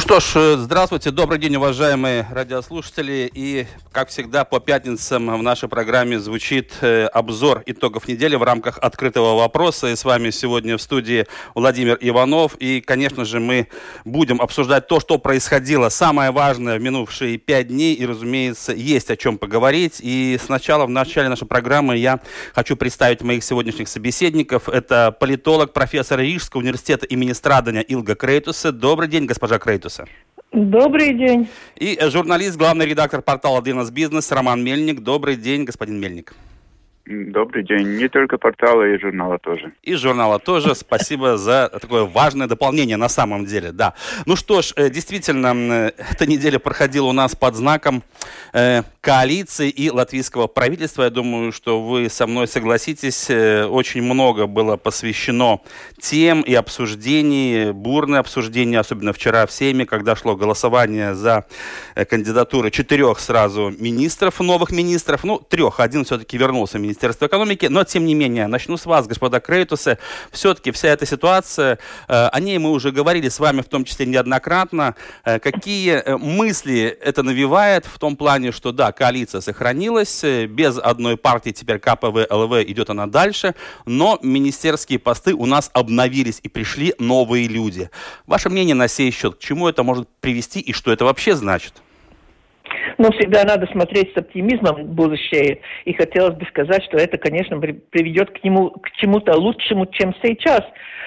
Ну что ж, э, здравствуйте, добрый день, уважаемые радиослушатели. И, как всегда, по пятницам в нашей программе звучит э, обзор итогов недели в рамках открытого вопроса. И с вами сегодня в студии Владимир Иванов. И, конечно же, мы будем обсуждать то, что происходило самое важное в минувшие пять дней. И, разумеется, есть о чем поговорить. И сначала, в начале нашей программы, я хочу представить моих сегодняшних собеседников. Это политолог, профессор Рижского университета имени Страдиня Илга Крейтусе. Добрый день, госпожа Крейтус. Рейтуса. Добрый день. И журналист, главный редактор портала «Динас Бизнес» Роман Мельник. Добрый день, господин Мельник. Добрый день. Не только портала, и журнала тоже. И журнала тоже. Спасибо за такое важное дополнение на самом деле, да. Ну что ж, э, действительно, эта неделя проходила у нас под знаком э, коалиции и латвийского правительства. Я думаю, что вы со мной согласитесь. Э, очень много было посвящено тем и обсуждений, бурное обсуждение, особенно вчера в Сейме, когда шло голосование за кандидатуры четырех сразу министров, новых министров. Ну, трех. Один все-таки вернулся министр Министерства экономики. Но, тем не менее, начну с вас, господа Крейтусы. Все-таки вся эта ситуация, э, о ней мы уже говорили с вами, в том числе неоднократно. Э, какие э, мысли это навевает в том плане, что, да, коалиция сохранилась, без одной партии теперь КПВ, ЛВ идет она дальше, но министерские посты у нас обновились и пришли новые люди. Ваше мнение на сей счет, к чему это может привести и что это вообще значит? Но всегда надо смотреть с оптимизмом в будущее. И хотелось бы сказать, что это, конечно, приведет к, нему, к чему-то лучшему, чем сейчас.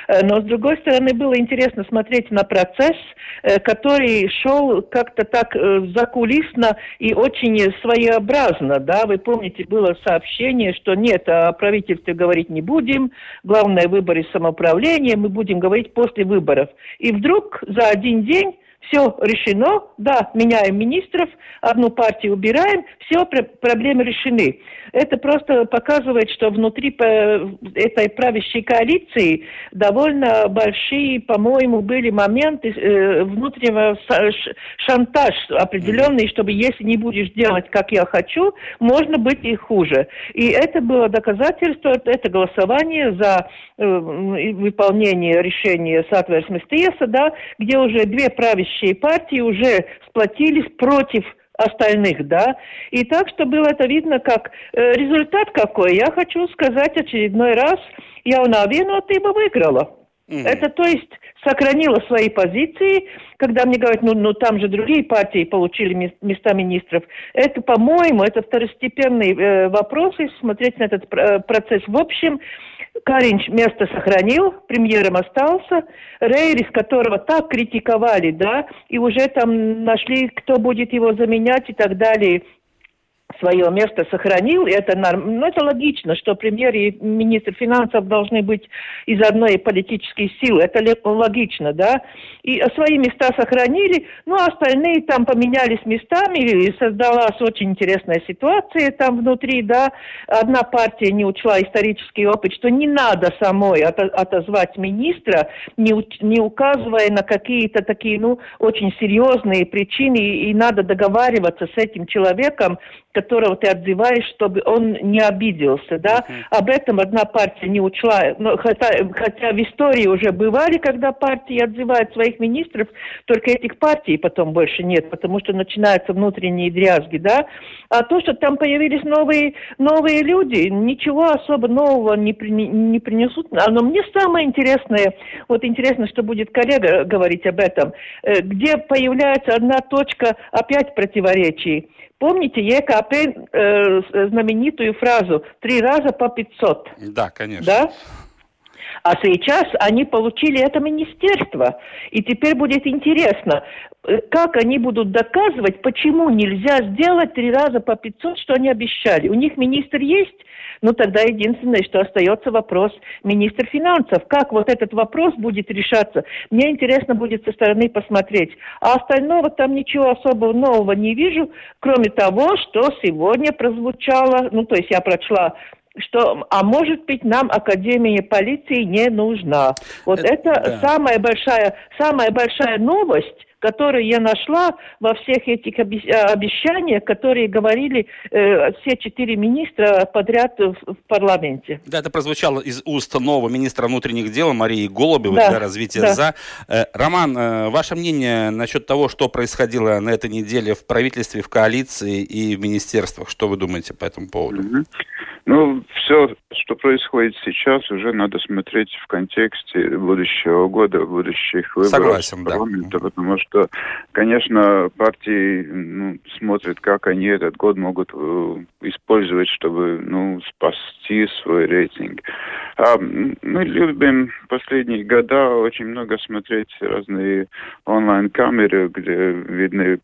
Э, но, с другой стороны, было интересно смотреть на процесс, э, который шел как-то так э, закулисно и очень своеобразно. Да? Вы помните, было сообщение, что нет, о правительстве говорить не будем, главное выборы самоуправления, мы будем говорить после выборов. И вдруг за один день все решено, да, меняем министров, одну партию убираем, все проблемы решены. Это просто показывает, что внутри этой правящей коалиции довольно большие, по-моему, были моменты э, внутреннего шантаж определенный, чтобы если не будешь делать, как я хочу, можно быть и хуже. И это было доказательство, это голосование за э, выполнение решения Сатверсместеса, да, где уже две правящие партии уже сплотились против остальных, да. И так, что было это видно как э, результат какой. Я хочу сказать очередной раз, я на vienotība выиграла. Mm-hmm. Это то есть сохранила свои позиции, когда мне говорят, ну, ну там же другие партии получили места министров. Это, по-моему, это второстепенный э, вопрос, если смотреть на этот э, процесс в общем. Каринч место сохранил, премьером остался. Рейрис, которого так критиковали, да, и уже там нашли, кто будет его заменять и так далее свое место сохранил, это, норм... ну, это логично, что премьер и министр финансов должны быть из одной политической силы, это логично, да, и свои места сохранили, ну, а остальные там поменялись местами, и создалась очень интересная ситуация там внутри, да, одна партия не учла исторический опыт, что не надо самой отозвать министра, не, не указывая на какие-то такие, ну, очень серьезные причины, и надо договариваться с этим человеком, которого ты отзываешь, чтобы он не обиделся, да. Uh-huh. Об этом одна партия не учла. Но хотя, хотя в истории уже бывали, когда партии отзывают своих министров, только этих партий потом больше нет, потому что начинаются внутренние дрязги, да. А то, что там появились новые, новые люди, ничего особо нового не, при, не принесут. Но мне самое интересное, вот интересно, что будет коллега говорить об этом, э, где появляется одна точка опять противоречий. Помните ЕКП э, знаменитую фразу «три раза по 500»? Да, конечно. Да? А сейчас они получили это министерство. И теперь будет интересно, э, как они будут доказывать, почему нельзя сделать три раза по 500, что они обещали. У них министр есть, ну тогда единственное, что остается вопрос министр финансов. Как вот этот вопрос будет решаться? Мне интересно будет со стороны посмотреть. А остального там ничего особого нового не вижу, кроме того, что сегодня прозвучало, ну то есть я прочла что, а может быть, нам Академия полиции не нужна. Вот это, это да. самая большая, самая большая новость, которую я нашла во всех этих обещаниях, которые говорили э, все четыре министра подряд в, в парламенте. Да, это прозвучало из уст нового министра внутренних дел Марии Голубевой да, для развития да. ЗА. Э, Роман, э, ваше мнение насчет того, что происходило на этой неделе в правительстве, в коалиции и в министерствах? Что вы думаете по этому поводу? Mm-hmm. Ну, все, что происходит сейчас, уже надо смотреть в контексте будущего года, будущих выборов Согласен, парламента, да. потому что, конечно, партии ну, смотрят, как они этот год могут э, использовать, чтобы ну, спасти свой рейтинг. А мы любим последние года очень много смотреть разные онлайн-камеры, где видны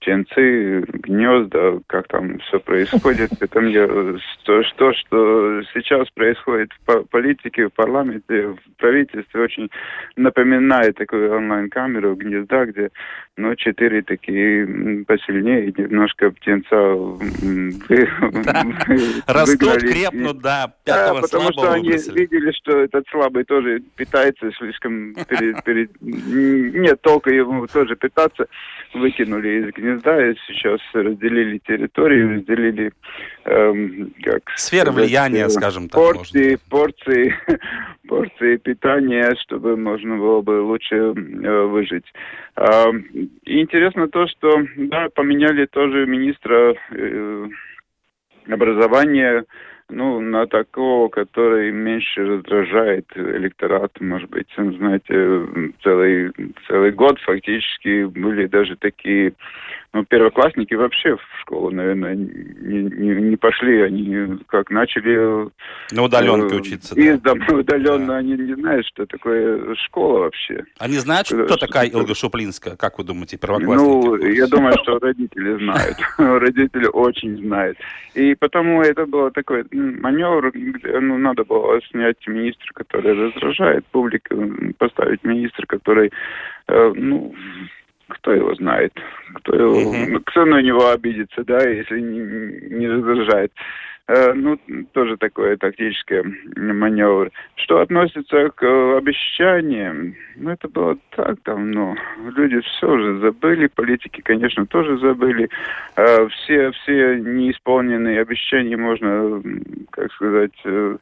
птенцы, гнезда, как там все происходит. Это мне то, что, что сейчас происходит в политике, в парламенте, в правительстве, очень напоминает такую онлайн-камеру гнезда, где ну, четыре такие посильнее, немножко птенца Растут, крепнут, да, пятого потому что они видели, что этот слабый тоже питается слишком перед, перед... нет толка ему тоже питаться. Выкинули из гнезда и сейчас разделили территорию, разделили эм, как сферы влияния, скажем так. Порции, можно. порции, порции питания, чтобы можно было бы лучше э, выжить. Э, интересно то, что да, поменяли тоже министра э, образования ну, на такого, который меньше раздражает электорат, может быть, знаете, целый, целый год фактически были даже такие ну, первоклассники вообще в школу, наверное, не, не, не пошли. Они как начали... На удаленке э, учиться, из да. дома удаленно. Да. Они не знают, что такое школа вообще. Они знают, что, кто такая Илга Шуплинская? Как вы думаете, первоклассники? Ну, я думаю, что родители знают. Родители очень знают. И потому это было такой маневр, где ну, надо было снять министра, который раздражает публику, поставить министра, который э, ну, кто его знает, кто, его, uh-huh. кто на него обидится, да, если не, не раздражает. Э, ну, тоже такое тактическое маневр. Что относится к обещаниям, ну, это было так давно. Люди все уже забыли, политики, конечно, тоже забыли. Э, все, все неисполненные обещания можно, как сказать, э,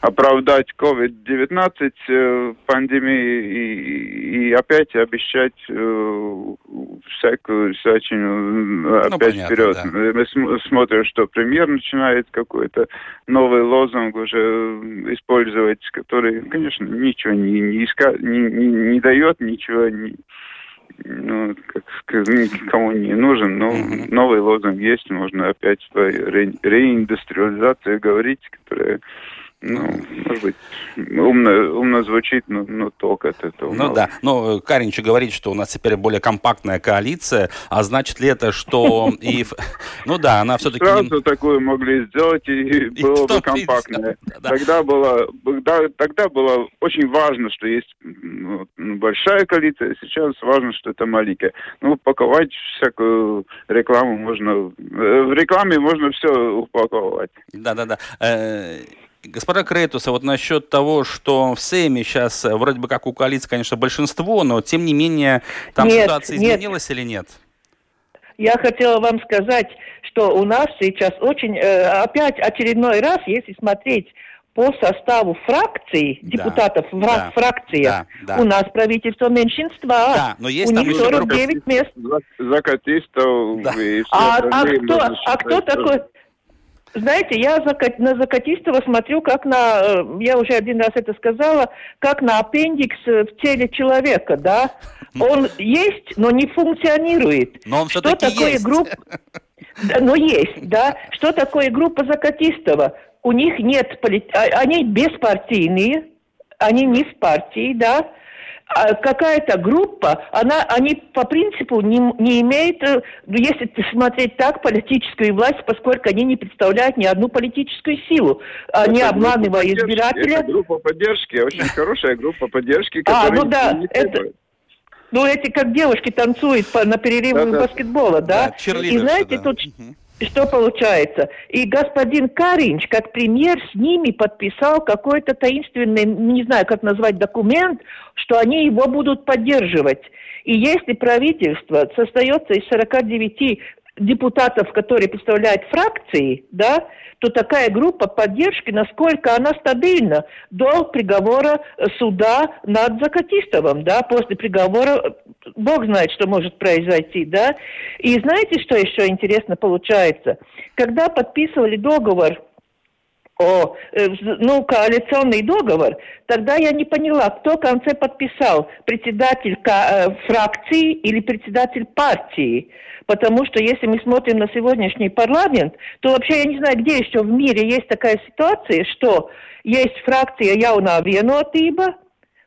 оправдать COVID-19 э, пандемии и, и опять обещать э, всякую всячину ну, опять понятно, вперед. Да. Мы см- смотрим, что премьер начинает какой-то новый лозунг уже использовать, который, конечно, ничего не, не, иска... не, не, не дает, ничего не, ну, как никому не нужен, но mm-hmm. новый лозунг есть, можно опять по ре, реиндустриализации говорить, которая ну, может быть, умно, умно звучит, но, но толк от этого. Ну мало. да, но э, Каринч говорит, что у нас теперь более компактная коалиция, а значит ли это, что и... Ну да, она все-таки... Сразу такую могли сделать, и, было бы компактное. Тогда было, тогда было очень важно, что есть ну, большая коалиция, сейчас важно, что это маленькая. Ну, упаковать всякую рекламу можно... Э, в рекламе можно все упаковать. Да-да-да. Господа Крейтуса, вот насчет того, что в Сейме сейчас э, вроде бы как у коалиции, конечно, большинство, но тем не менее там нет, ситуация изменилась нет. или нет? Я хотела вам сказать, что у нас сейчас очень, э, опять очередной раз, если смотреть по составу фракций, Да, депутатов в да, фракциях, да, да. у нас правительство меньшинства. Да, но есть у них еще 49 мест. За- Закатистов Да. и все А, а кто, а кто такой? Знаете, я на Закатистова смотрю, как на, э, я уже один раз это сказала, как на аппендикс э, в теле человека, да? Он есть, но не функционирует. Но он Что такое есть. группа? Но есть, да. Что такое группа Закатистова? У них нет, поли- а- они беспартийные, они не в партии, да. А какая-то группа, она, они по принципу не, не имеют, э, ну, если ты смотреть так, политическую власть, поскольку они не представляют ни одну политическую силу. Они Это обманывая избирателя. Это группа поддержки, очень хорошая группа поддержки, А, которая ну да, не это-. Ну, эти как девушки танцуют по- на перерывах Да-да. баскетбола, да? Да, И знаете, да. тут Мгм. Что получается? И господин Каринч, как премьер, с ними подписал какой-то таинственный, не знаю, как назвать, документ, что они его будут поддерживать. И если правительство состоится из 49 депутатов, которые представляют фракции, да, то такая группа поддержки, насколько она стабильна до приговора суда над Закатистовым, да, после приговора Бог знает, что может произойти, да. И знаете, что еще интересно получается? Когда подписывали договор о, э, ну, коалиционный договор, тогда я не поняла, кто в конце подписал, председатель э, фракции или председатель партии. Потому что если мы смотрим на сегодняшний парламент, то вообще я не знаю, где еще в мире есть такая ситуация, что есть фракция Яуна Венотиба,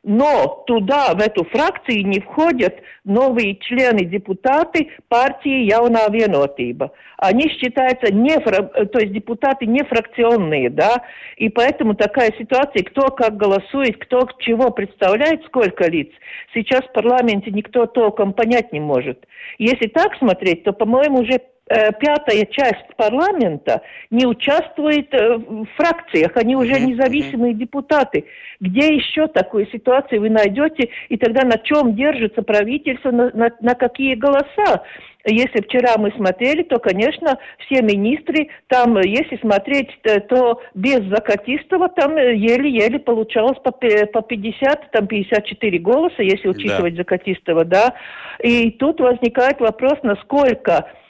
но туда, в эту фракцию, не входят новые члены, депутаты партии Яуна Венотиба. Они считаются не, то есть депутаты не фракционные, да, и поэтому такая ситуация, кто как голосует, кто чего представляет, сколько лиц, сейчас в парламенте никто толком понять не может. Если так смотреть, то, по-моему, уже пятая часть парламента не участвует э, в фракциях, они уже независимые депутаты. Где еще такую ситуацию вы найдете, и тогда на чем держится правительство, на, на- на какие голоса? Если вчера мы смотрели, то, конечно, все министры, там, э, если смотреть, э, то без Закатистова там э, еле-еле получалось по, по 50, там 54 голоса, если учитывать Закатистова, да. И тут возникает вопрос, насколько э,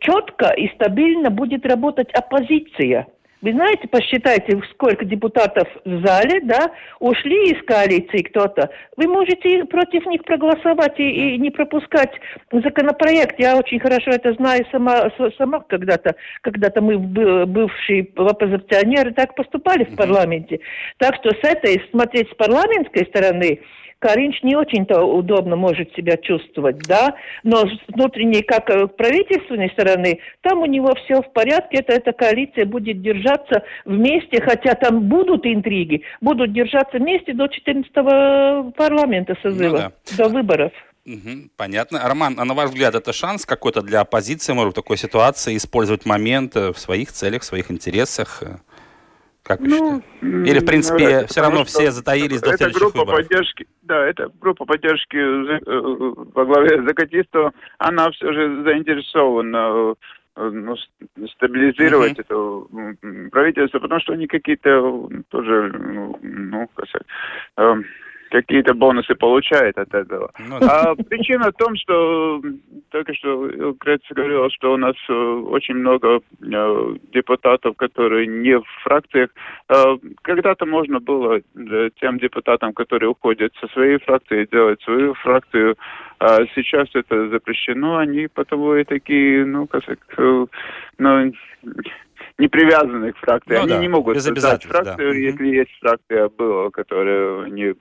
четко и стабильно будет работать оппозиция. Вы знаете, посчитайте, сколько депутатов в зале, да, ушли из коалиции кто-то. Вы можете против них проголосовать и, и не пропускать законопроект. Я очень хорошо это знаю сама, сама когда-то, когда-то мы, бы- бывшие оппозиционеры, так поступали в парламенте. Так что с этой, смотреть с парламентской стороны, Каринч не очень-то удобно может себя чувствовать, да, но с внутренней, как э, правительственной стороны, там у него все в порядке, это, эта коалиция будет держаться вместе, хотя там будут интриги, будут держаться вместе до 14 парламента созыва, Ну да. до выборов. Понятно. Роман, а на ваш взгляд, это шанс какой-то для оппозиции, может, в такой ситуации использовать момент э, в своих целях, в своих интересах? Как вы Ну, считаете? Или, в принципе, ли, все равно что все затаились до следующих группа выборов? поддержки, да, это группа поддержки э, э, во главе Закатистова, она все же заинтересована э, ну, стабилизировать Мгм. это правительство, потому что они какие-то тоже, ну, какие-то бонусы получают от этого. Ну да. А причина в том, что только что Крец говорил, что у нас э, очень много э, депутатов, которые не в фракциях. Э, Когда-то можно было тем депутатам, которые уходят со своей фракции, делать свою фракцию. А сейчас это запрещено, они потому и такие, ну, как ну, не привязаны к фракции. Ну они да, не могут без создать да. фракцию, Мгм. если есть фракция была, которая не...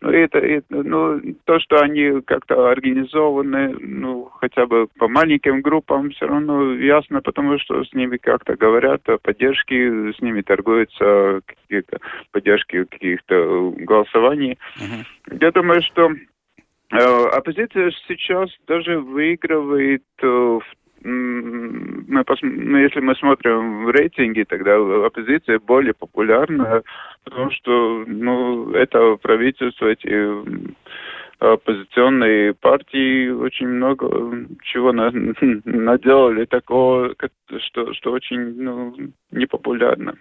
Ну, это, это- ну, то, что они как-то организованы, ну, хотя бы по маленьким группам, все равно ясно, потому что с ними как-то говорят о поддержке, с ними торгуются какие-то поддержки каких-то голосований. Мгм. Я думаю, что э, оппозиция сейчас даже выигрывает э, в мы пос- ну, если мы смотрим в рейтинге, тогда оппозиция более популярна, потому что ну, это правительство, эти оппозиционные партии очень много чего на, наделали такого, что, что очень ну, непопулярно.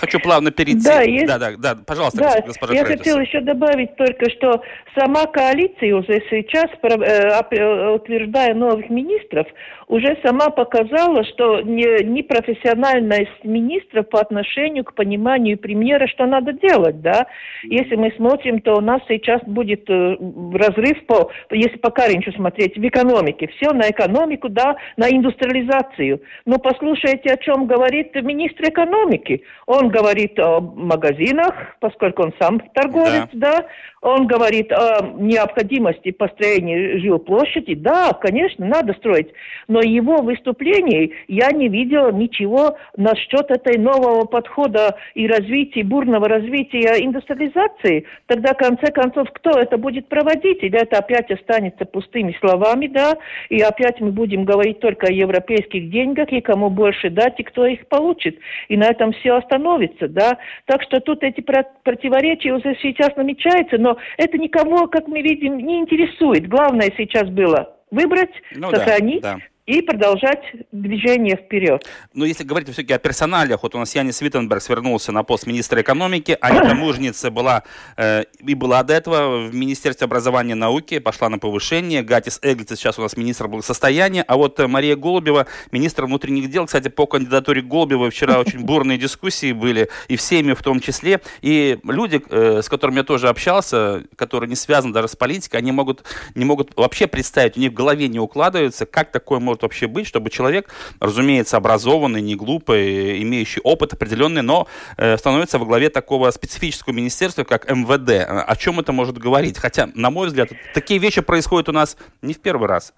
Хочу плавно перейти. Да, есть... да, да, да, пожалуйста, да, госпожа Я хотела еще добавить только, что сама коалиция уже сейчас, э, утверждая новых министров, уже сама показала, что не, не профессиональность министров по отношению к пониманию премьера, что надо делать, да. Если мы смотрим, то у нас сейчас будет э, разрыв по, если по Каринчу смотреть, в экономике. Все на экономику, да, на индустриализацию. Но послушайте, о чем говорит министр экономики. Он говорит о магазинах, поскольку он сам торговец, да. да. Он говорит о необходимости построения жилплощади. Да, конечно, надо строить. Но его выступлений я не видела ничего насчет этой нового подхода и развития, бурного развития индустриализации. Тогда, в конце концов, кто это будет проводить? Или это опять останется пустыми словами, да? И опять мы будем говорить только о европейских деньгах, и кому больше дать, и кто их получит. И на этом все остановится, да? Так что тут эти противоречия уже сейчас намечаются, но это никого, как мы видим, не интересует. Главное сейчас было выбрать, ну, сохранить. Да, да и продолжать движение вперед. Но если говорить все-таки о персоналиях, вот у нас Янис Виттенберг свернулся на пост министра экономики, Анита Мужница была э, и была до этого в Министерстве образования и науки, пошла на повышение, Гатис Эглиц сейчас у нас министр благосостояния, а вот э, Мария Голубева, министр внутренних дел, кстати, по кандидатуре Голубева вчера очень бурные дискуссии были, и в семье в том числе, и люди, э, с которыми я тоже общался, которые не связаны даже с политикой, они могут, не могут вообще представить, у них в голове не укладывается, как такое может может вообще быть, чтобы человек, разумеется, образованный, не глупый, имеющий опыт определенный, но э, становится во главе такого специфического министерства, как МВД. О чем это может говорить? Хотя, на мой взгляд, такие вещи происходят у нас не в первый раз.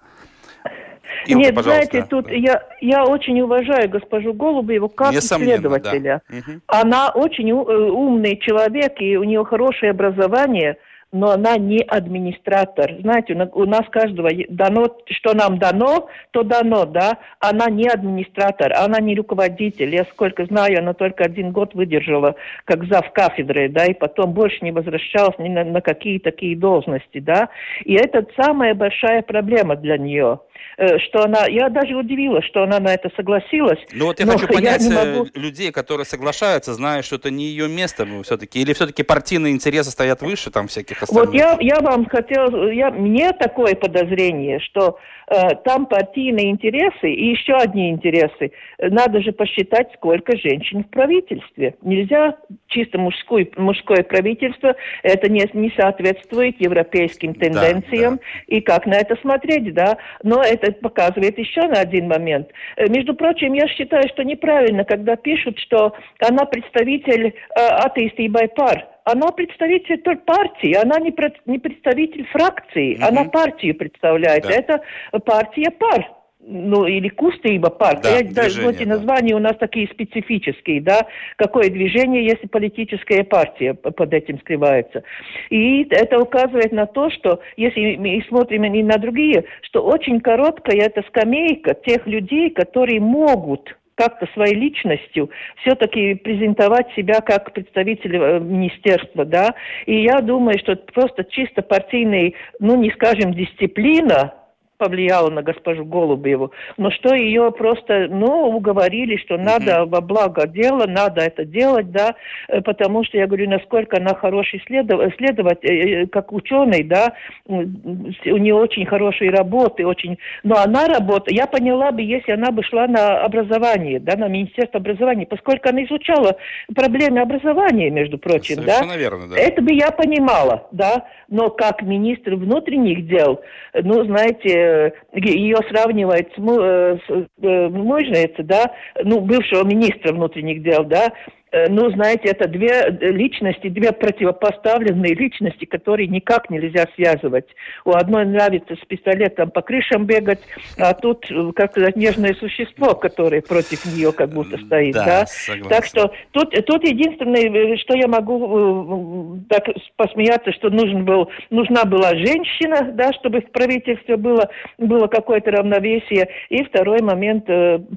Илка, Нет, знаете, тут я, я очень уважаю госпожу Голубеву как исследователя. Да. Она очень э, умный человек, и у нее хорошее образование – но она не администратор. Знаете, у нас каждого дано, что нам дано, то дано, да. Она не администратор, она не руководитель. Я сколько знаю, она только один год выдержала как зав кафедры, да, и потом больше не возвращалась ни на, на какие такие должности, да. И это самая большая проблема для нее. Э, что она, я даже удивилась, что она на это согласилась. Ну вот я хочу понять я могу... людей, которые соглашаются, зная, что это не ее место все-таки, или все-таки партийные интересы стоят выше там всяких остальных? Вот я, я вам хотела, я, мне такое подозрение, что Э, там партийные интересы и еще одни интересы. Надо же посчитать, сколько женщин в правительстве. Нельзя чисто мужской, мужское правительство, это не, не соответствует европейским тенденциям. Да, да. И как на это смотреть, да? Но это показывает еще на один момент. Э, между прочим, я считаю, что неправильно, когда пишут, что она представитель э, атеистии пар она представитель только партии, она не, не представитель фракции, угу. она партию представляет. Да. Это партия пар ну, или Кустейба парк. Да, Я, движение, вот да. названия у нас такие специфические, да, какое движение, если политическая партия под этим скрывается. И это указывает на то, что, если мы смотрим и на другие, что очень короткая эта скамейка тех людей, которые могут как-то своей личностью все-таки презентовать себя как представитель э, министерства, да. И я думаю, что просто чисто партийный, ну, не скажем, дисциплина, повлияло на госпожу Голубеву, но что ее просто, ну, уговорили, что надо во благо дела, надо это делать, да, э, потому что я говорю, насколько она хороший следов... э, э, как ученый, да, у нее очень хорошие работы, очень, но она работа, я поняла бы, если она бы шла на образование, да, на Министерство образования, поскольку она изучала проблемы образования, между прочим, Совершенно да, верно, да, это бы я понимала, да, но как министр внутренних дел, ну, знаете, ее сравнивать с, э, с э, Мойжница, да, ну, бывшего министра внутренних дел, да, ну, знаете, это две э, личности, две противопоставленные личности, которые никак нельзя связывать. У одной нравится с пистолетом по крышам бегать, а тут, э, как сказать, нежное существо, которое против нее как будто стоит. Да, да? Так что тут, тут единственное, что я могу так посмеяться, что нужен был, нужна была женщина, да, чтобы в правительстве было, было какое-то равновесие. И второй момент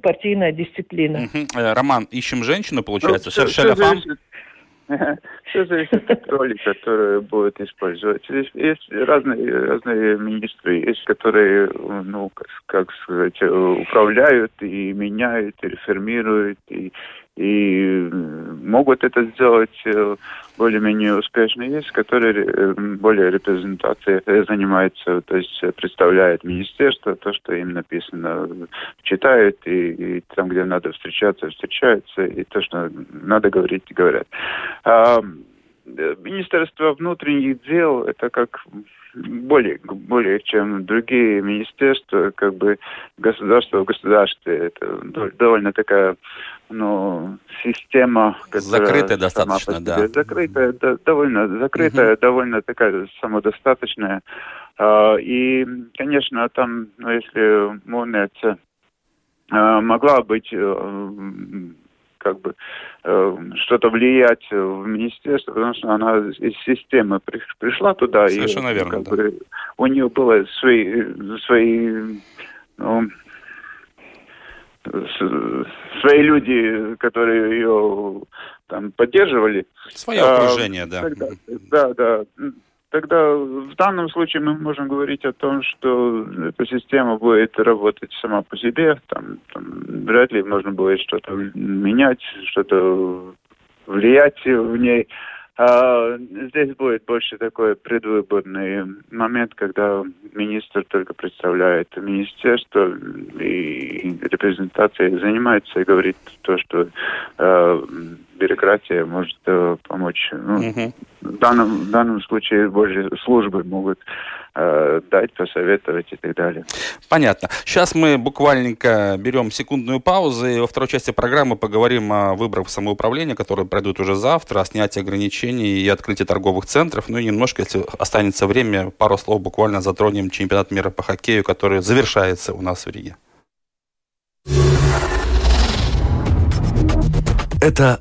партийная дисциплина. Роман, ищем женщину, получается? Ну, Шершеля Фам? Все зависит от роли, которую будут использовать. Здесь есть разные, разные министры, есть, которые, ну, как, как сказать, управляют и меняют, и реформируют, и и могут это сделать э, более-менее успешно. Есть, которые э, более репрезентацией занимаются, то есть представляют министерство, то, что им написано, читают, и, и там, где надо встречаться, встречаются, и то, что надо говорить, говорят. А, Министерство внутренних дел это как более, более чем другие министерства, как бы государство в государстве. Это довольно такая ну, система, закрытая достаточно, да. Закрытая, да, довольно закрытая, угу. довольно такая самодостаточная. А, и, конечно, там, ну, если молния могла быть э, как бы э, что-то влиять в министерство, потому что она из системы при, пришла туда. Совершенно и, верно, как да. бы, у нее было свои, свои ну, свои люди, которые ее там поддерживали. Свое окружение, а, да. Тогда, да, да. Тогда в данном случае мы можем говорить о том, что эта система будет работать сама по себе. Там, там вряд ли можно будет что-то менять, что-то влиять в ней. А здесь будет больше такой предвыборный момент, когда министр только представляет министерство и репрезентацией занимается и говорит то, что э, бюрократия может э, помочь. Ну, угу. в, данном, в данном случае больше службы могут э, дать, посоветовать и так далее. Понятно. Сейчас мы буквально берем секундную паузу и во второй части программы поговорим о выборах в самоуправление, которые пройдут уже завтра, о снятии ограничений и открытии торговых центров. Ну и немножко, если останется время, пару слов буквально затронем чемпионат мира по хоккею, который завершается у нас в Риге. Это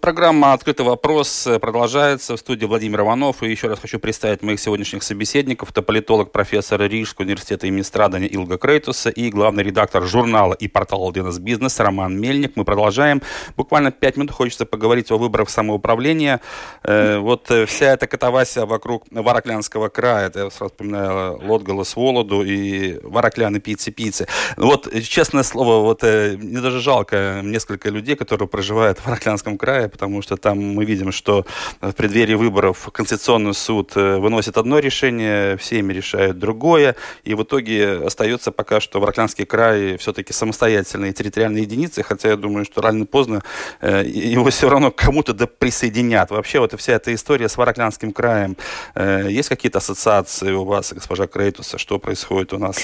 Программа «Открытый вопрос» продолжается. В студии Владимир Иванов. И еще раз хочу представить моих сегодняшних собеседников. Это политолог, профессор Рижского университета имени Страдания Илга Крейтуса и главный редактор журнала и портала «Динас Бизнес» Роман Мельник. Мы продолжаем. Буквально пять минут хочется поговорить о выборах самоуправления. Э, вот э, вся эта катавасия вокруг Вараклянского края. Это я сразу вспоминаю Лотгала Володу и Варакляны пиццы-пиццы. Вот, честное слово, вот э, мне даже жалко несколько людей, которые проживают в Вараклянском крае, края, потому что там мы видим, что в преддверии выборов Конституционный суд э, выносит одно решение, все ими решают другое, и в итоге остается пока что Вараклянский край все-таки самостоятельные территориальные единицы, хотя я думаю, что рано или поздно э, его все равно кому-то да присоединят. Вообще вот вся эта история с Вараклянским краем, э, есть какие-то ассоциации у вас, госпожа Крейтуса, что происходит у нас?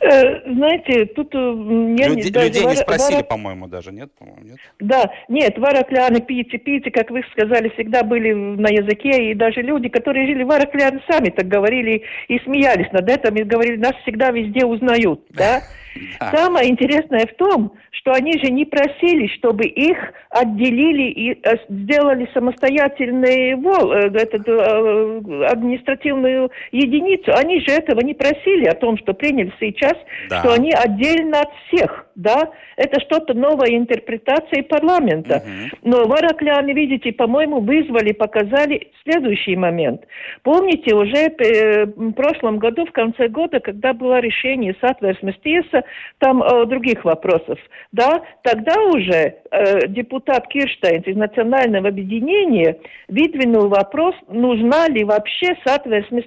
Знаете, тут... Люди, людей не спросили, по-моему, даже, нет? По-моему, нет? Да, нет, Варакляны пейте, пейте, как вы сказали, всегда были на языке, и даже люди, которые жили в Аракляне, сами так говорили и смеялись над этим, и говорили, нас всегда везде узнают, да? Самое интересное в том, что они же не просили, чтобы их отделили и э, сделали самостоятельную вол, э, этот, э, административную единицу. Они же этого не просили о том, что приняли сейчас, да. что они отдельно от всех, да? Это что-то новая интерпретация парламента. Угу. Но Варакляне, видите, по-моему, вызвали, показали следующий момент. Помните, уже в прошлом году, в конце года, когда было решение Сатверсмес Тиеса, там э, других вопросов, да, тогда уже э, депутат Кирштейнс из Национального объединения выдвинул вопрос, нужна ли вообще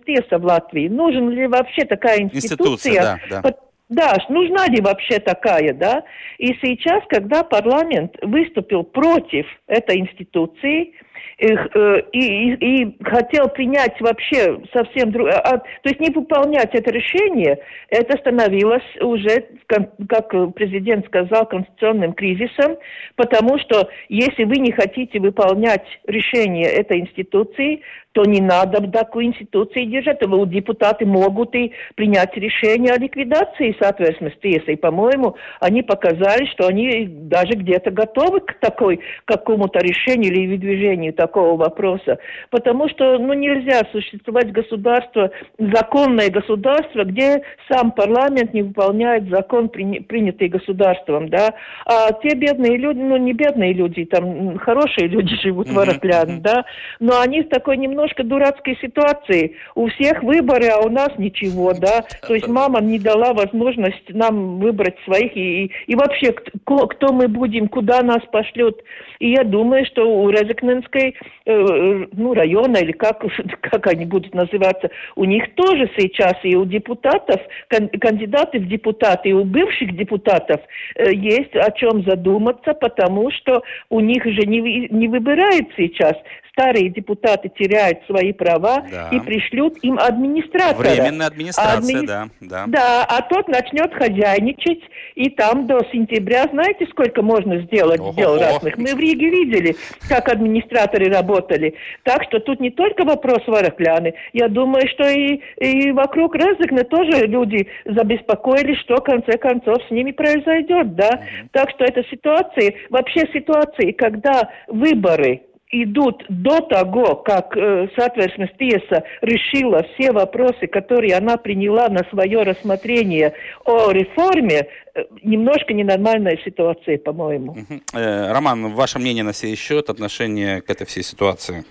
Тиеса в Латвии, нужен ли вообще такая институция, институция да, да. Да, нужна ли вообще такая, да? И сейчас, когда парламент выступил против этой институции, Э, и, и, и хотел принять вообще совсем другое, а, то есть не выполнять это решение, это становилось уже, как президент сказал, конституционным кризисом, потому что если вы не хотите выполнять решение этой институции, то не надо такую институцию держать. Депутаты могут и принять решение о ликвидации соответственно И, по-моему, они показали, что они даже где-то готовы к такой, какому-то решению или выдвижению решению такого вопроса. Потому что ну, нельзя существовать государство, законное государство, где сам парламент не выполняет закон, принятый государством. Да? А те бедные люди, ну не бедные люди, там хорошие люди живут в Араклян, да, но они в такой немножко дурацкой ситуации. У всех выборы, а у нас ничего, да. То есть мама не дала возможность нам выбрать своих и, и вообще кто, кто мы будем, куда нас пошлют. И я думаю, что у Резекненской э, ну, района, или как, как они будут называться, у них тоже сейчас и у депутатов, кан, кандидаты в депутаты, и у бывших депутатов э, есть о чем задуматься, потому что у них же не, не выбирают сейчас старые депутаты теряют свои права да. и пришлют им администратора. Временная администрация, а админи... да, да. Да, а тот начнет хозяйничать, и там до сентября, знаете, сколько можно сделать Ого. дел разных? Мы в Риге видели, как администраторы работали. Так что тут не только вопрос Варакляны. Я думаю, что и, и вокруг Резекна тоже люди забеспокоились, что в конце концов с ними произойдет, да. mm Так что это ситуации, вообще ситуации, когда выборы идут до того, как, э, соответственно, ТИЕСа решила все вопросы, которые она приняла на свое рассмотрение о реформе, э, немножко ненормальная ситуация, по-моему. Э, Роман, ваше мнение на сей счет, отношение к этой всей ситуации?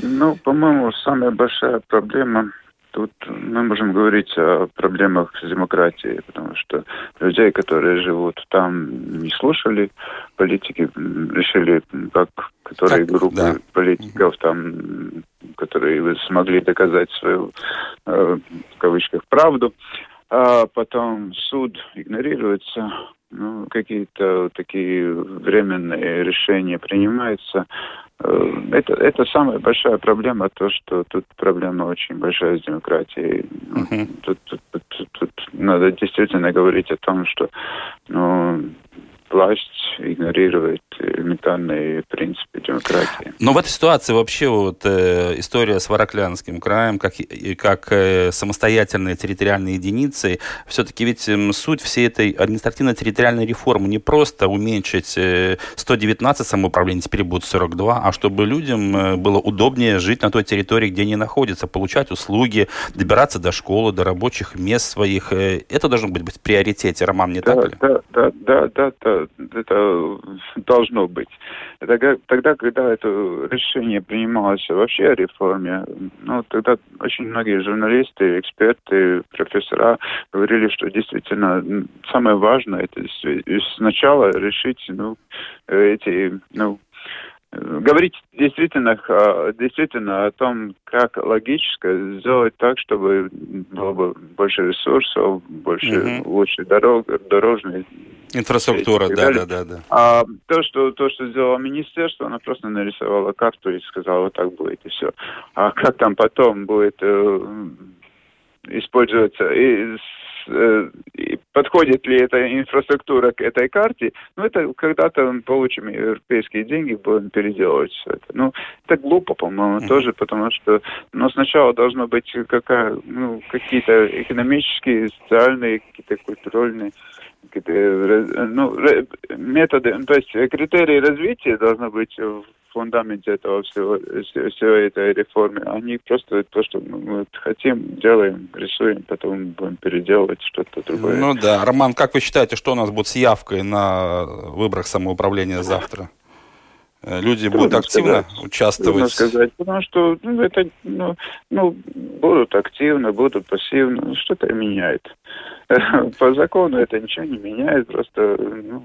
Ну, по-моему, самая большая проблема Тут мы можем говорить о проблемах с демократией, потому что людей, которые живут там, не слушали политики, решили, как которые как, группы да. политиков там, которые смогли доказать свою, э, в кавычках, правду, а потом суд игнорируется, ну, какие-то такие временные решения принимаются, Э, это, это самая большая проблема, то, что тут проблема очень большая с демократией. Uh-huh. Тут, тут, тут, тут, тут надо действительно говорить о том, что ну, власть игнорирует элементарные принципы демократии. Но в этой ситуации вообще вот э, история с Вараклянским краем, как, и, как э, самостоятельные территориальные единицы, все-таки ведь э, суть всей этой административно-территориальной реформы не просто уменьшить э, 119 самоуправлений, теперь будет 42, а чтобы людям э, было удобнее жить на той территории, где они находятся, получать услуги, добираться до школы, до рабочих мест своих. Э, это должно быть в приоритете, Роман, не да, так ли? Да, да, да, да, да это должно быть. Тогда, тогда, когда это решение принималось вообще о реформе, ну, тогда очень многие журналисты, эксперты, профессора говорили, что действительно самое важное это сначала решить ну, эти ну, говорить действительно, действительно о том, как логически сделать так, чтобы было бы больше ресурсов, больше угу. лучше дорог, дорожной инфраструктура, да, да, да, да. А то, что то, что сделало министерство, она просто нарисовала карту и сказала, вот так будет и все. А как там потом будет э, использоваться и Э, подходит ли эта инфраструктура к этой карте, ну, это когда-то мы получим европейские деньги, будем переделывать все это. Ну, это глупо, по-моему, mm-hmm. тоже, потому что, ну, сначала должно быть какая, ну, какие-то экономические, социальные, какие-то культурные ну, методы, то есть критерии развития должны быть в фундаменте этого всего, всего этой реформы. Они просто то, что мы хотим, делаем, рисуем, потом будем переделывать что-то другое. Ну да. Роман, как вы считаете, что у нас будет с явкой на выборах самоуправления завтра? Э, люди Трудно будут активно сказать. участвовать? Трудно сказать, потому что ну, это, ну, ну, будут активно, будут пассивно, что-то меняет. По закону это ничего не меняет, просто ну,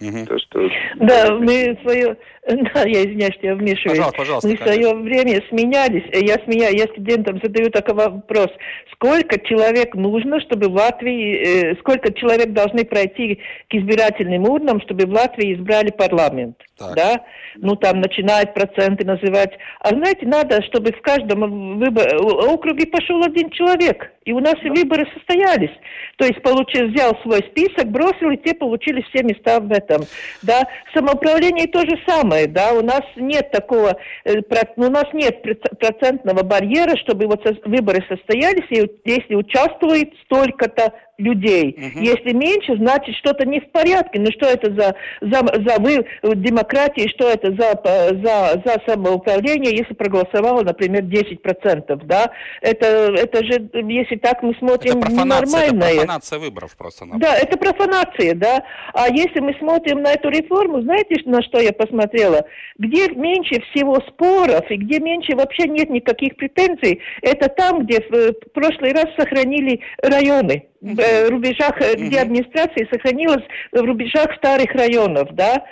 Угу. То, что... Да, мы свое... Да, я извиняюсь, что я вмешиваюсь. Пожалуйста, пожалуйста. Мы в свое время сменялись. Я сменяю, я студентам задаю такой вопрос. Сколько человек нужно, чтобы в Латвии... Э, сколько человек должны пройти к избирательным урнам, чтобы в Латвии избрали парламент? Так. Да? Ну, там начинают проценты называть. А знаете, надо, чтобы в каждом выбор... округе пошел один человек. И у нас да. выборы состоялись. То есть получил, взял свой список, бросил, и те получили все места в этом да. Самоуправление то же самое, да, у нас нет такого, э, у нас нет процентного барьера, чтобы вот выборы состоялись, если участвует столько-то людей. Угу. Если меньше, значит что-то не в порядке. Ну что это за, за, за вы, демократия, что это за, за, за самоуправление, если проголосовало, например, 10%, да? Это, это же, если так мы смотрим, это нормальное. Это профанация выборов просто. Например. Да, это профанация, да. А если мы смотрим на эту реформу, знаете, на что я посмотрела? Где меньше всего споров и где меньше вообще нет никаких претензий, это там, где в прошлый раз сохранили районы в э, рубежах, э, где администрация сохранилась в рубежах старых районов, да.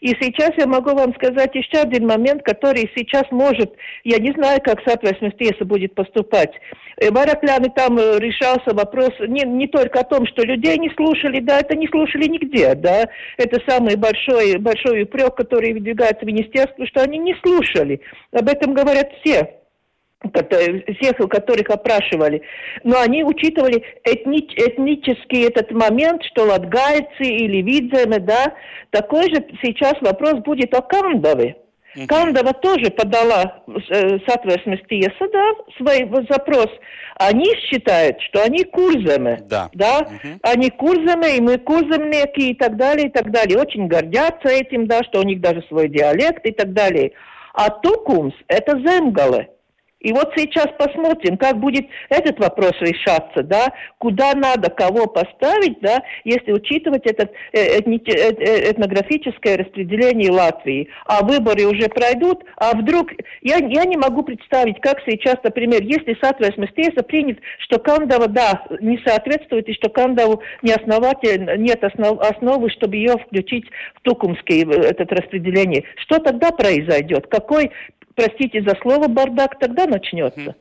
И сейчас я могу вам сказать еще один момент, который сейчас может, я не знаю, как Сатвесность если будет поступать. Э, в Аракляне там решался вопрос не, не только о том, что людей не слушали, да, это не слушали нигде, да. Это самый большой, большой упрек, который выдвигается министерству, что они не слушали. Об этом говорят все всех, которых опрашивали, но они учитывали этни, этнический этот момент, что латгальцы или видземы, да, такой же сейчас вопрос будет о Кандове. Uh-huh. Кандова тоже подала э, соответственно суда свой запрос. Они считают, что они курземы. Да. да? Uh-huh. Они курземы, и мы курземники и так далее, и так далее. Очень гордятся этим, да, что у них даже свой диалект и так далее. А Тукумс – это земгалы. И вот сейчас посмотрим, как будет этот вопрос решаться, да, куда надо кого поставить, да, если учитывать это э, э, э, этнографическое распределение Латвии. А выборы уже пройдут, а вдруг, я, я не могу представить, как сейчас, например, если соответственно принят, что Кандава, да, не соответствует, и что Кандаву не основатель, нет основ, основы, чтобы ее включить в Тукумское этот распределение. Что тогда произойдет? Какой простите за слово, бардак тогда начнется.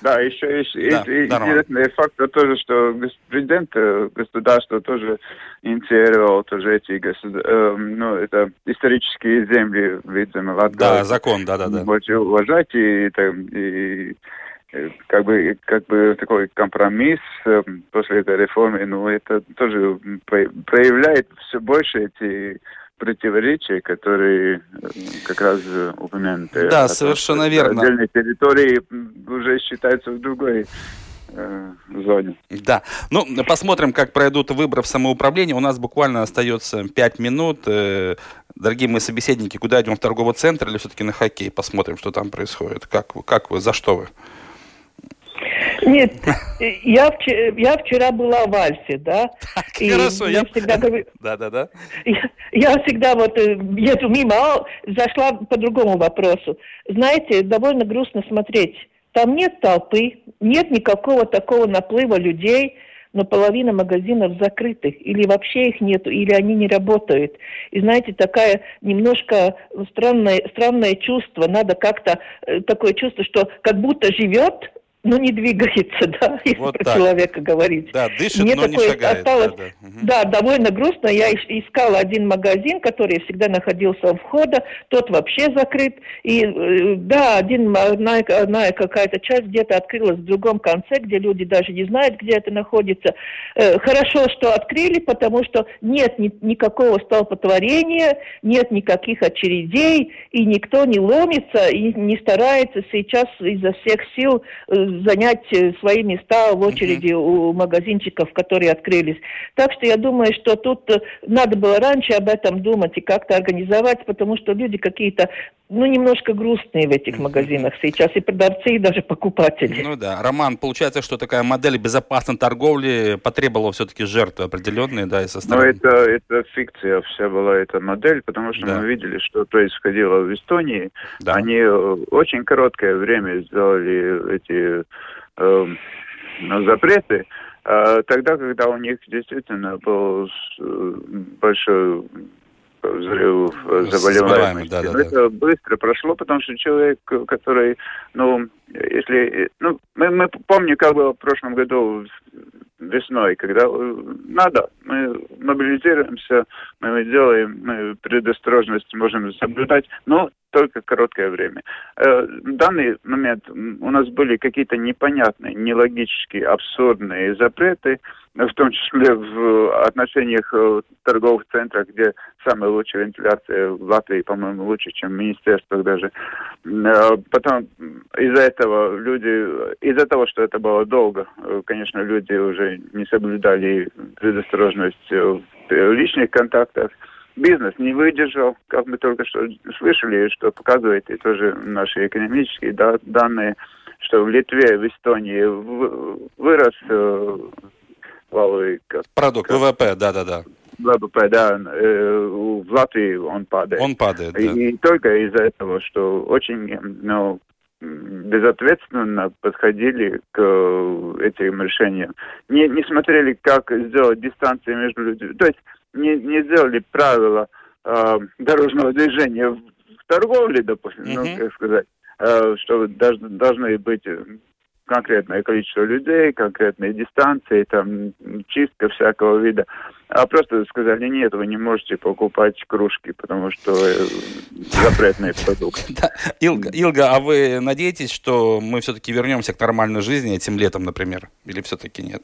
Да, еще есть, да, интересный факт тоже, что президент э, государства тоже инициировал тоже эти э, ну, это исторические земли, видимо, Латгалии. Да, закон, да, да, да. Очень уважать и, и, и как бы, как бы такой компромисс э, после этой реформы, ну, это тоже проявляет все больше эти противоречия, которые э, как раз упомянуты. Да, совершенно верно. Отдельные территории уже считаются в другой э, зоне. Да. Ну, посмотрим, как пройдут выборы в самоуправлении. У нас буквально остается 5 минут. Э, дорогие мои собеседники, куда идем? В торговый центр или все-таки на хоккей? Посмотрим, что там происходит. Как, как вы, за что вы? Нет, я вчера, я вчера была в Альфе, да. Так, и хорошо, я всегда говорю... Да, да, да. Я, я всегда вот э, еду мимо, а зашла по другому вопросу. Знаете, довольно грустно смотреть. Там нет толпы, нет никакого такого наплыва людей, но половина магазинов закрытых, или вообще их нету, или они не работают. И знаете, такая немножко странное, странное чувство, надо как-то, э, такое чувство, что как будто живет ну, не двигается, да, если вот про так. человека говорить. Да, дышит, Мне но такое не шагает. Осталось, да, да. Угу. да, довольно грустно. Я искала один магазин, который всегда находился у входа, тот вообще закрыт. И э, да, один, одна, одна какая-то часть где-то открылась в другом конце, где люди даже не знают, где это находится. Э, хорошо, что открыли, потому что нет ни, никакого столпотворения, нет никаких очередей, и никто не ломится и не старается сейчас изо всех сил э, занять э, свои места в очереди у магазинчиков, которые открылись. Так что я думаю, что тут э, надо было раньше об этом думать и как-то организовать, потому что люди какие-то, ну, немножко грустные в этих магазинах сейчас, и продавцы, и даже покупатели. Ну да. Роман, получается, что такая модель безопасной торговли потребовала все-таки жертвы определенные, да, и со стороны... Ну, это, это фикция вся была эта модель, потому что да. мы видели, что происходило в Эстонии. Да. Они э, очень короткое время сделали эти э, запреты, э, тогда, когда у них действительно был э, большой взрыв заболеваемости. Да, да, да. Это быстро прошло, потому что человек, который, ну, если, ну, мы, мы помним, как было в прошлом году весной, когда э, надо, мы мобилизируемся, мы делаем, мы предосторожность можем соблюдать, но только короткое время. Э, в данный момент у нас были какие-то непонятные, нелогические, абсурдные запреты, в том числе в отношениях э, торговых центров, где самая лучшая вентиляция в Латвии, по-моему, лучше, чем в министерствах даже. Э, потом из-за этого люди, из-за того, что это было долго, конечно, люди уже не соблюдали предосторожность в личных контактах бизнес не выдержал, как мы только что слышали, что показывает и тоже наши экономические да, данные, что в Литве, в Эстонии вырос э, валовый... Как, Продукт, как, ВВП, да-да-да. ВВП, да, э, в Латвии он падает. Он падает, да. И, и только из-за этого, что очень, ну, безответственно подходили к этим решениям. Не, не смотрели, как сделать дистанции между людьми. То есть не, не сделали правила э, дорожного движения в, в торговле, допустим, mm-hmm. ну, как сказать, э, что даже, должны быть конкретное количество людей, конкретные дистанции, там, чистка всякого вида. А просто сказали, нет, вы не можете покупать кружки, потому что э, запретные продукты. Да. Илга, Илга, а вы надеетесь, что мы все-таки вернемся к нормальной жизни этим летом, например? Или все-таки нет?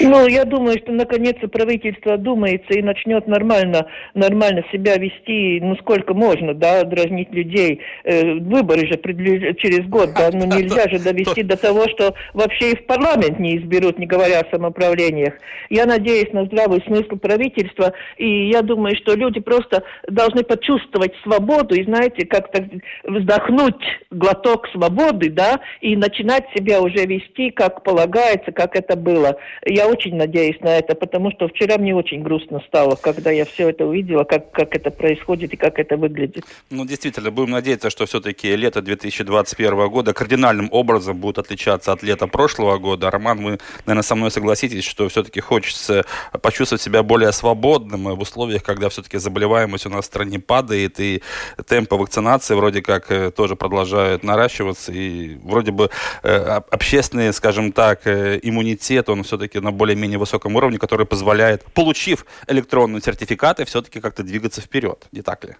Ну, я думаю, что наконец-то правительство думается и начнет нормально, нормально себя вести, ну, сколько можно, да, дразнить людей. Э, выборы же через год, да, ну, нельзя же довести до того, что вообще и в парламент не изберут, не говоря о самоуправлениях. Я надеюсь на здравый смысл правительства, и я думаю, что люди просто должны почувствовать свободу и, знаете, как-то вздохнуть глоток свободы, да, и начинать себя уже вести, как полагается, как это было. Я очень надеюсь на это, потому что вчера мне очень грустно стало, когда я все это увидела, как, как это происходит и как это выглядит. Ну, действительно, будем надеяться, что все-таки лето 2021 года кардинальным образом будет отличаться от лета прошлого года. Роман, вы, наверное, со мной согласитесь, что все-таки хочется почувствовать себя более свободным в условиях, когда все-таки заболеваемость у нас в стране падает, и темпы вакцинации вроде как э, тоже продолжают наращиваться, и вроде бы э, общественный, скажем так, э, иммунитет, он все-таки все-таки на более-менее высоком уровне, который позволяет, получив электронные сертификаты, все-таки как-то двигаться вперед, не так ли?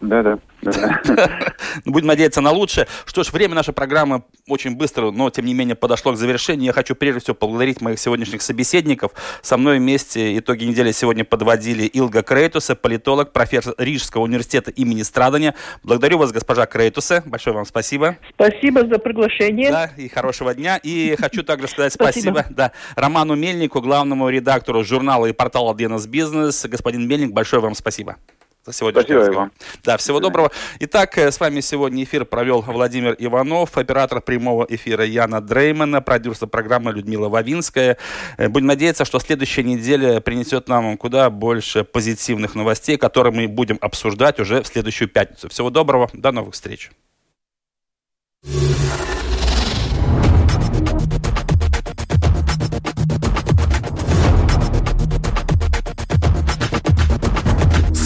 Да, да. Ну, будем надеяться на лучшее. Что ж, время нашей программы очень быстро, но тем не менее подошло к завершению. Я хочу прежде всего поблагодарить моих сегодняшних собеседников. Со мной вместе итоги недели сегодня подводили Илга Крейтуса, политолог, профессор Рижского университета имени Страдания. Благодарю вас, госпожа Крейтуса. Большое вам спасибо. Спасибо за приглашение. Да, и хорошего дня. И хочу также сказать спасибо, спасибо да, Роману Мельнику, главному редактору журнала и портала DNS Бизнес. Господин Мельник, большое вам спасибо за сегодняшний Спасибо разговор. Вам. Да, всего доброго. Итак, э, с вами сегодня эфир провел Владимир Иванов, оператор прямого эфира Яна Дреймана, продюсер программы Людмила Вавинская. Э, будем надеяться, что следующая неделя принесет нам куда больше позитивных новостей, которые мы будем обсуждать уже в следующую пятницу. Всего доброго, до новых встреч.